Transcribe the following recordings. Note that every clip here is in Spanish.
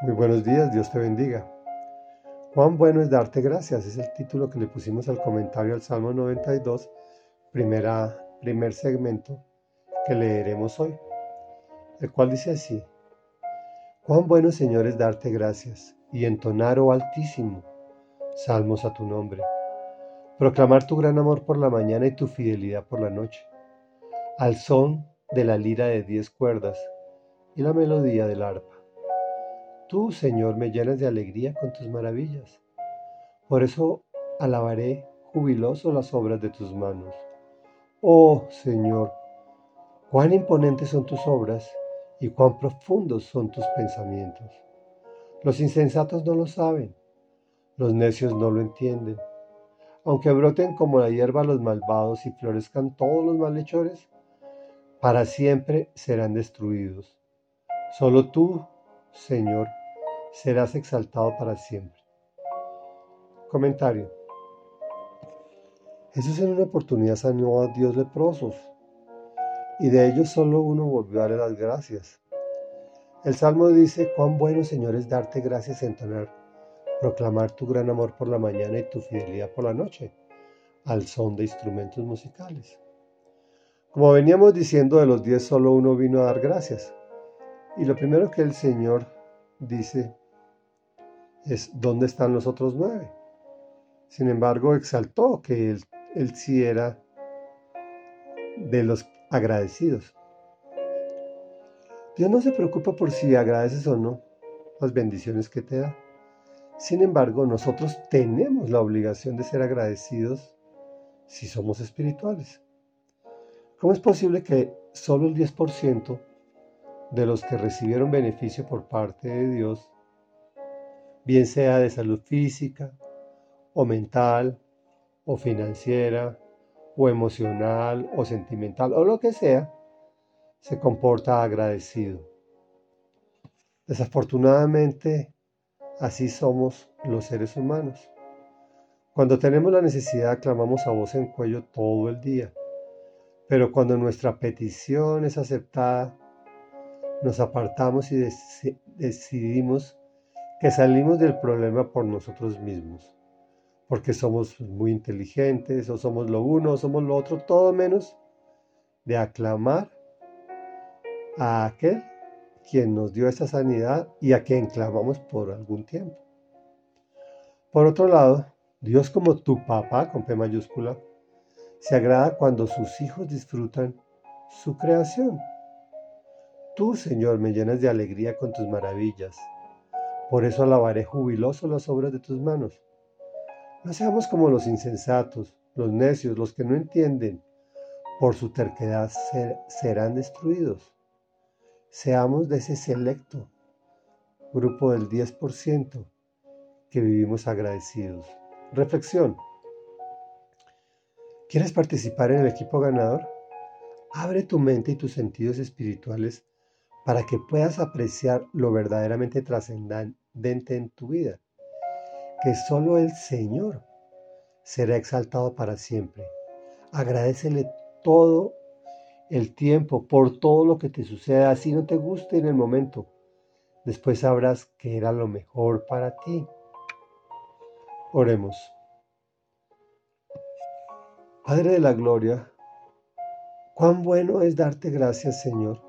Muy buenos días, Dios te bendiga. Cuán bueno es darte gracias, es el título que le pusimos al comentario al Salmo 92, primera, primer segmento que leeremos hoy, el cual dice así, Cuán bueno Señor es darte gracias y entonar, oh Altísimo, salmos a tu nombre, proclamar tu gran amor por la mañana y tu fidelidad por la noche, al son de la lira de diez cuerdas y la melodía del arpa Tú, Señor, me llenas de alegría con tus maravillas. Por eso alabaré jubiloso las obras de tus manos. Oh, Señor, cuán imponentes son tus obras y cuán profundos son tus pensamientos. Los insensatos no lo saben, los necios no lo entienden. Aunque broten como la hierba los malvados y florezcan todos los malhechores, para siempre serán destruidos. Solo tú, Señor, serás exaltado para siempre. Comentario. Jesús en una oportunidad sanó a Dios leprosos y de ellos solo uno volvió a darle las gracias. El Salmo dice, cuán bueno Señor es darte gracias en entonar, proclamar tu gran amor por la mañana y tu fidelidad por la noche, al son de instrumentos musicales. Como veníamos diciendo, de los diez solo uno vino a dar gracias. Y lo primero que el Señor dice es dónde están los otros nueve. Sin embargo, exaltó que él, él sí era de los agradecidos. Dios no se preocupa por si agradeces o no las bendiciones que te da. Sin embargo, nosotros tenemos la obligación de ser agradecidos si somos espirituales. ¿Cómo es posible que solo el 10% de los que recibieron beneficio por parte de Dios bien sea de salud física o mental o financiera o emocional o sentimental o lo que sea, se comporta agradecido. Desafortunadamente, así somos los seres humanos. Cuando tenemos la necesidad, clamamos a voz en cuello todo el día. Pero cuando nuestra petición es aceptada, nos apartamos y decidimos que salimos del problema por nosotros mismos, porque somos muy inteligentes o somos lo uno o somos lo otro, todo menos de aclamar a aquel quien nos dio esa sanidad y a quien clamamos por algún tiempo. Por otro lado, Dios como tu papá con P mayúscula, se agrada cuando sus hijos disfrutan su creación. Tú, Señor, me llenas de alegría con tus maravillas por eso alabaré jubiloso las obras de tus manos. No seamos como los insensatos, los necios, los que no entienden. Por su terquedad serán destruidos. Seamos de ese selecto grupo del 10% que vivimos agradecidos. Reflexión. ¿Quieres participar en el equipo ganador? Abre tu mente y tus sentidos espirituales para que puedas apreciar lo verdaderamente trascendente en tu vida, que solo el Señor será exaltado para siempre. Agradecele todo el tiempo por todo lo que te suceda, así no te guste en el momento. Después sabrás que era lo mejor para ti. Oremos. Padre de la Gloria, cuán bueno es darte gracias, Señor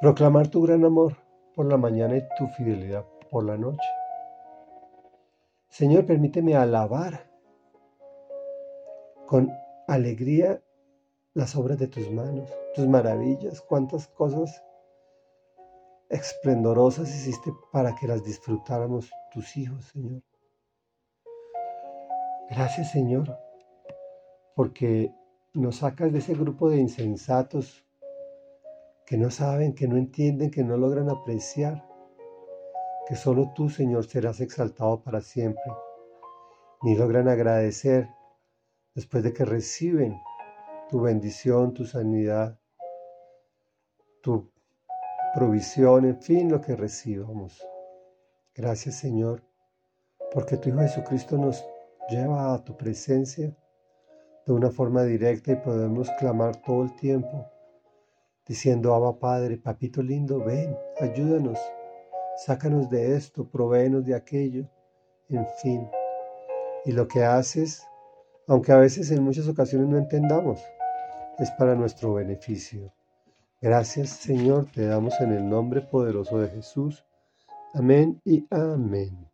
Proclamar tu gran amor por la mañana y tu fidelidad por la noche. Señor, permíteme alabar con alegría las obras de tus manos, tus maravillas, cuántas cosas esplendorosas hiciste para que las disfrutáramos tus hijos, Señor. Gracias, Señor, porque nos sacas de ese grupo de insensatos que no saben, que no entienden, que no logran apreciar, que solo tú, Señor, serás exaltado para siempre, ni logran agradecer después de que reciben tu bendición, tu sanidad, tu provisión, en fin, lo que recibamos. Gracias, Señor, porque tu Hijo Jesucristo nos lleva a tu presencia de una forma directa y podemos clamar todo el tiempo diciendo, Abba Padre, papito lindo, ven, ayúdanos, sácanos de esto, provéenos de aquello, en fin. Y lo que haces, aunque a veces en muchas ocasiones no entendamos, es para nuestro beneficio. Gracias Señor, te damos en el nombre poderoso de Jesús. Amén y amén.